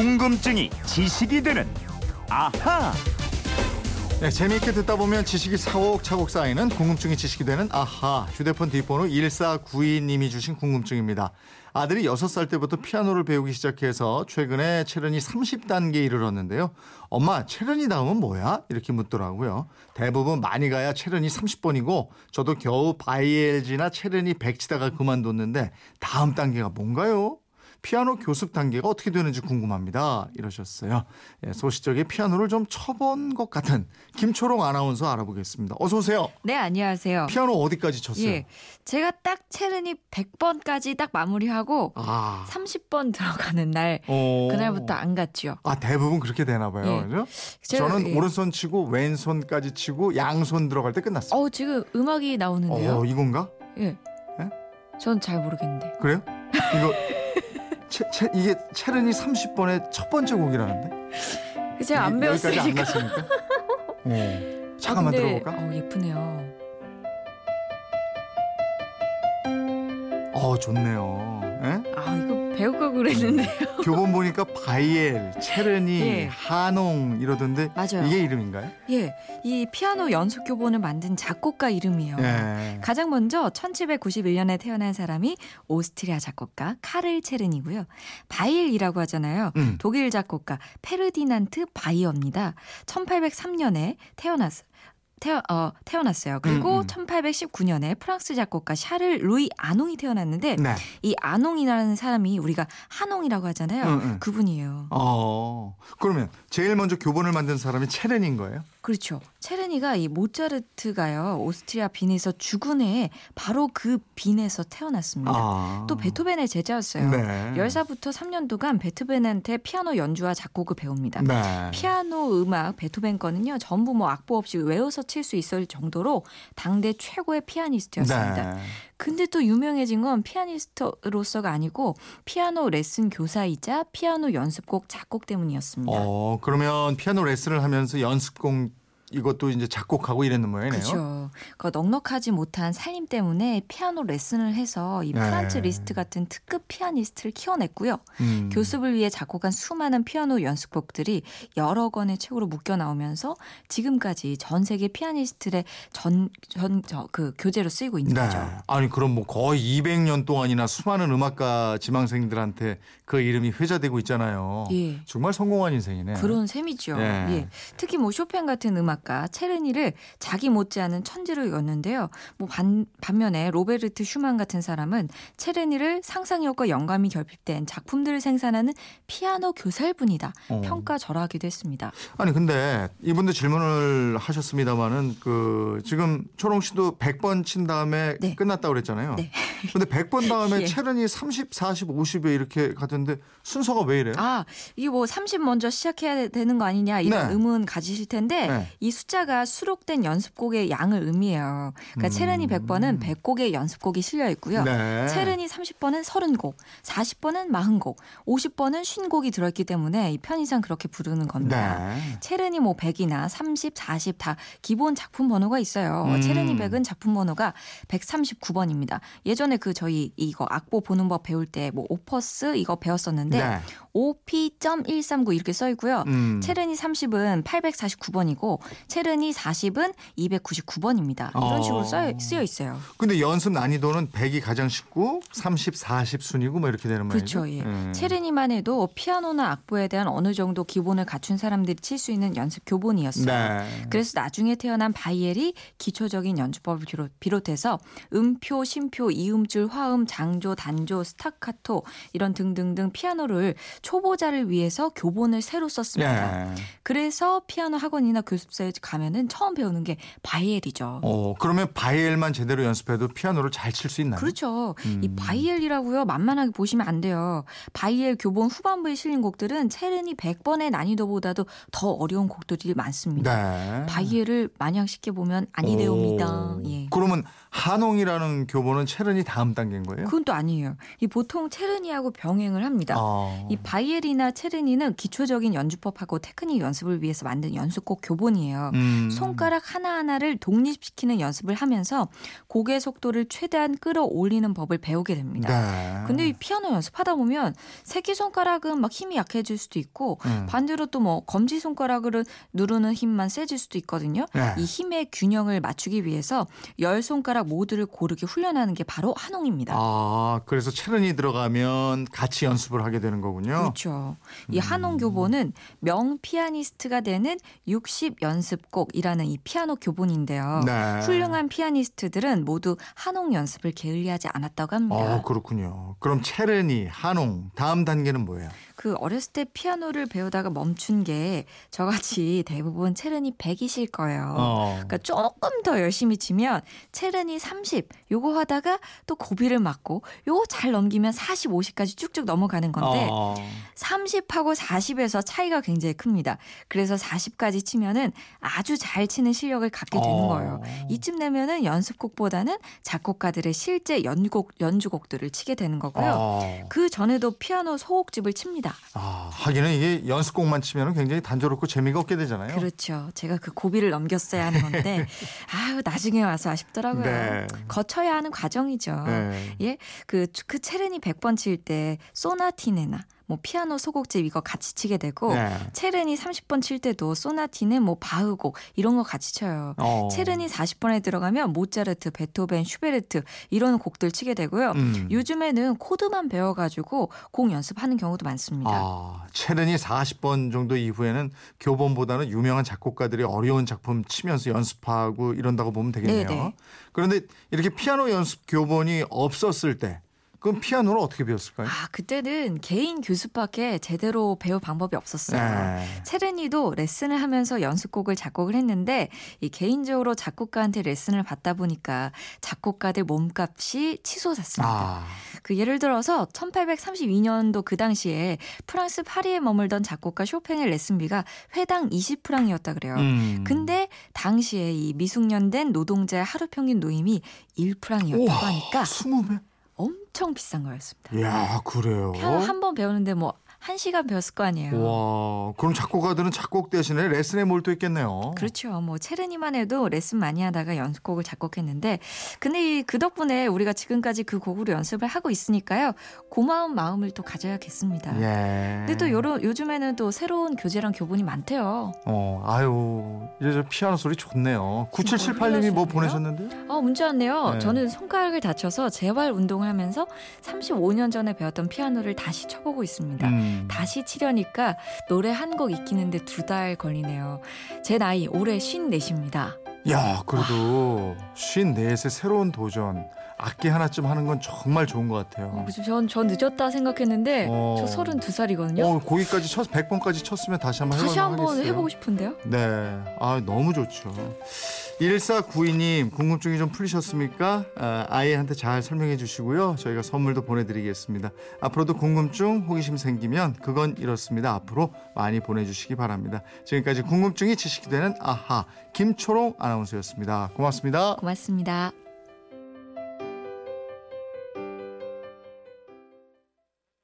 궁금증이 지식이 되는 아하. 네, 재미있게 듣다 보면 지식이 차곡차곡 쌓이는 궁금증이 지식이 되는 아하 휴대폰 뒷번호 1492님이 주신 궁금증입니다. 아들이 6살 때부터 피아노를 배우기 시작해서 최근에 체른이 30단계에 이르렀는데요. 엄마 체른이 다음은 뭐야? 이렇게 묻더라고요. 대부분 많이 가야 체른이 30번이고 저도 겨우 바이엘지나 체른이 100 치다가 그만뒀는데 다음 단계가 뭔가요? 피아노 교습 단계가 어떻게 되는지 궁금합니다. 이러셨어요. 예, 소시적에 피아노를 좀 쳐본 것 같은 김초롱 아나운서 알아보겠습니다. 어서 오세요. 네, 안녕하세요. 피아노 어디까지 쳤어요? 예. 제가 딱 체르니 100번까지 딱 마무리하고 아, 30번 들어가는 날 어. 그날부터 안 갔죠. 아 대부분 그렇게 되나 봐요. 예. 그죠? 제가, 저는 예. 오른손 치고 왼손까지 치고 양손 들어갈 때 끝났어요. 어, 지금 음악이 나오는데요. 어, 이건가? 예. 예? 전잘 모르겠는데. 그래요? 이거 채, 채, 이게 체른이 30번의 첫 번째 곡이라는데? 제가 안 여기까지 안 배웠으니까. 갔으니까. 어. 잠깐만 아, 근데, 들어볼까? 어, 예쁘네요. 어 좋네요. 예? 아, 이거 배울 걸 그랬는데요. 교본 보니까 바이엘, 체르니, 예. 하농 이러던데 맞아요. 이게 이름인가요? 예. 이 피아노 연습 교본을 만든 작곡가 이름이에요. 예. 가장 먼저 1791년에 태어난 사람이 오스트리아 작곡가 카를 체르니고요. 바이엘이라고 하잖아요. 음. 독일 작곡가 페르디난트 바이어입니다. 1803년에 태어났 태어, 어, 태어났어요. 그리고 음, 음. 1819년에 프랑스 작곡가 샤를 루이 아농이 태어났는데 네. 이 아농이라는 사람이 우리가 하농이라고 하잖아요. 응, 응. 그분이에요. 어. 그러면 제일 먼저 교본을 만든 사람이 체른인 거예요? 그렇죠. 체르니가 이 모차르트가요. 오스트리아 빈에서 죽은 해에 바로 그 빈에서 태어났습니다. 아. 또 베토벤의 제자였어요. 네. 10살부터 3년 동안 베토벤한테 피아노 연주와 작곡을 배웁니다. 네. 피아노 음악 베토벤 거는요. 전부 뭐 악보 없이 외워서 칠 수 있을 정도로 당대 최고의 피아니스트였습니다. 네. 근데 또 유명해진 건 피아니스트로서가 아니고 피아노 레슨 교사이자 피아노 연습곡 작곡 때문이었습니다. 어, 그러면 피아노 레슨을 하면서 연습곡 이것도 이제 작곡하고 이랬는 모양이네요. 그렇죠. 그 넉넉하지 못한 살림 때문에 피아노 레슨을 해서 이 네. 프란츠 리스트 같은 특급 피아니스트를 키워냈고요. 음. 교습을 위해 작곡한 수많은 피아노 연습곡들이 여러 권의 책으로 묶여 나오면서 지금까지 전 세계 피아니스트의 전 전 그 교재로 쓰이고 있는 네. 거죠. 아니 그럼 뭐 거의 200년 동안이나 수많은 음악가 지망생들한테 그 이름이 회자되고 있잖아요. 예. 정말 성공한 인생이네. 그런 셈이죠. 예. 예. 특히 뭐 쇼팽 같은 음악 가 체르니를 자기 못지않은 천지로 였는데요. 뭐 반, 반면에 로베르트 슈만 같은 사람은 체르니를 상상력과 영감이 결핍된 작품들을 생산하는 피아노 교사일 뿐이다. 어. 평가절하하기도 했습니다. 아니 근데 이분도 질문을 하셨습니다마는 그 지금 초롱 씨도 100번 친 다음에 네. 끝났다고 그랬잖아요. 네. 근데 100번 다음에 예. 체른이 30, 40, 50에 이렇게 가던데 순서가 왜 이래요? 아, 이게 뭐 30 먼저 시작해야 되는 거 아니냐 이런 네. 의문 가지실 텐데 네. 이 숫자가 수록된 연습곡의 양을 의미해요. 그러니까 음. 체르니 100번은 100곡의 연습곡이 실려 있고요. 네. 체르니 30번은 30곡, 40번은 40곡, 50번은 50곡이 들어있기 때문에 이 편의상 그렇게 부르는 겁니다. 네. 체르니 뭐 100이나 30, 40 다 기본 작품 번호가 있어요. 음. 체르니 100은 작품 번호가 139번입니다. 예전에 그 저희 이거 악보 보는 법 배울 때 뭐 오퍼스 이거 배웠었는데 네. OP.139 이렇게 써 있고요. 음. 체르니 30은 849번이고 체르니 40은 299번입니다. 이런 어. 식으로 써, 쓰여 있어요. 근데 연습 난이도는 100이 가장 쉽고 30, 40 순이고 뭐 이렇게 되는 말이죠. 그렇죠. 예. 음. 체르니만 해도 피아노나 악보에 대한 어느 정도 기본을 갖춘 사람들이 칠 수 있는 연습 교본이었어요. 네. 그래서 나중에 태어난 바이엘이 기초적인 연주법을 비롯- 비롯해서 음표, 쉼표, 이음줄, 화음, 장조, 단조, 스타카토 이런 등등등 피아노를 초보자를 위해서 교본을 새로 썼습니다. 예. 그래서 피아노 학원이나 교습소에 가면은 처음 배우는 게 바이엘이죠. 어, 그러면 바이엘만 제대로 연습해도 피아노를 잘 칠 수 있나요? 그렇죠. 이 음. 바이엘이라고요. 만만하게 보시면 안 돼요. 바이엘 교본 후반부에 실린 곡들은 체르니 100번의 난이도보다도 더 어려운 곡들이 많습니다. 네. 바이엘을 마냥 쉽게 보면 아니되옵니다. 오. 예. 그러면 하농이라는 교본은 체르니 다음 단계인 거예요? 그건 또 아니에요. 이 보통 체르니하고 병행을 합니다. 아. 이 바이엘이나 체르니는 기초적인 연주법하고 테크닉 연습을 위해서 만든 연습곡 교본이에요. 음. 손가락 하나하나를 독립시키는 연습을 하면서 곡의 속도를 최대한 끌어올리는 법을 배우게 됩니다. 네. 근데 이 피아노 연습하다 보면 새끼 손가락은 막 힘이 약해질 수도 있고 음. 반대로 또 뭐 검지 손가락으로 누르는 힘만 세질 수도 있거든요. 네. 이 힘의 균형을 맞추기 위해서 열 손가락 모두를 고르게 훈련하는 게 바로 한홍입니다. 아, 그래서 체른이 들어가면 같이 연습을 하게 되는 거군요. 그렇죠. 이 음. 한홍 교본은 명 피아니스트가 되는 60 연습곡이라는 이 피아노 교본인데요. 네. 훌륭한 피아니스트들은 모두 한홍 연습을 게을리하지 않았다고 합니다. 어, 그렇군요. 그럼 체른이, 한홍, 다음 단계는 뭐예요? 그 어렸을 때 피아노를 배우다가 멈춘 게 저같이 대부분 체른이 100이실 거예요. 어. 그러니까 조금 더 열심히 치면 체른이 30 요거 하다가 또 고비를 맞고 요거 잘 넘기면 40, 50까지 쭉쭉 넘어가는 건데 어. 30하고 40에서 차이가 굉장히 큽니다. 그래서 40까지 치면은 아주 잘 치는 실력을 갖게 되는 어. 거예요. 이쯤 되면은 연습곡보다는 작곡가들의 실제 연곡 연주곡들을 치게 되는 거고요. 어. 그 전에도 피아노 소곡집을 칩니다. 아, 하기는 이게 연습곡만 치면 굉장히 단조롭고 재미가 없게 되잖아요. 그렇죠. 제가 그 고비를 넘겼어야 하는 건데 아유 나중에 와서 아쉽더라고요. 네. 거쳐야 하는 과정이죠. 네. 예, 그, 그 체르니 100번 칠 때 소나티네나 뭐 피아노 소곡집 이거 같이 치게 되고 네. 체르니 30번 칠 때도 소나티네 뭐 바흐곡 이런 거 같이 쳐요. 어. 체르니 40번에 들어가면 모차르트, 베토벤, 슈베르트 이런 곡들 치게 되고요. 음. 요즘에는 코드만 배워가지고 곡 연습하는 경우도 많습니다. 아, 체른이 40번 정도 이후에는 교본보다는 유명한 작곡가들이 어려운 작품 치면서 연습하고 이런다고 보면 되겠네요. 네네. 그런데 이렇게 피아노 연습 교본이 없었을 때 그럼 피아노를 어떻게 배웠을까요? 아, 그때는 개인 교습밖에 제대로 배울 방법이 없었어요. 네. 체르니도 레슨을 하면서 연습곡을 작곡을 했는데 이 개인적으로 작곡가한테 레슨을 받다 보니까 작곡가들 몸값이 치솟았습니다. 아, 그 예를 들어서 1832년도 그 당시에 프랑스 파리에 머물던 작곡가 쇼팽의 레슨비가 회당 20프랑이었다 그래요. 음. 근데 당시에 이 미숙년된 노동자의 하루 평균 노임이 1프랑이었다고 우와, 하니까 20배? 엄청 비싼 거였습니다. 이야, 그래요. 피아노 한 번 배우는데 뭐 한 시간 배웠을 거 아니에요. 와, 그럼 작곡가들은 작곡 대신에 레슨에 몰두했겠네요. 그렇죠. 뭐 체르니만 해도 레슨 많이 하다가 연습곡을 작곡했는데 근데 이 그 덕분에 우리가 지금까지 그 곡으로 연습을 하고 있으니까요. 고마운 마음을 또 가져야겠습니다. 예. 근데 또 요러, 요즘에는 또 새로운 교재랑 교본이 많대요. 어, 아유, 이제 저 피아노 소리 좋네요. 9778님이 뭐. 보내셨는데요? 아, 문제 왔네요. 네. 저는 손가락을 다쳐서 재활 운동을 하면서 35년 전에 배웠던 피아노를 다시 쳐보고 있습니다. 음. 다시 치려니까 노래 한 곡 익히는데 두 달 걸리네요. 제 나이 올해 54입니다. 야, 그래도 54세 새로운 도전. 악기 하나쯤 하는 건 정말 좋은 것 같아요. 전, 전 늦었다 생각했는데 어. 저 32살이거든요. 어, 거기까지 쳤, 100번까지 쳤으면 다시 한번 다시 한번 하겠어요. 해보고 싶은데요. 네. 아, 너무 좋죠. 1492님, 궁금증이 좀 풀리셨습니까? 아, 아이한테 잘 설명해 주시고요. 저희가 선물도 보내드리겠습니다. 앞으로도 궁금증, 호기심 생기면 그건 이렇습니다. 앞으로 많이 보내주시기 바랍니다. 지금까지 궁금증이 지식이 되는 아하, 김초롱 아나운서였습니다. 고맙습니다. 고맙습니다.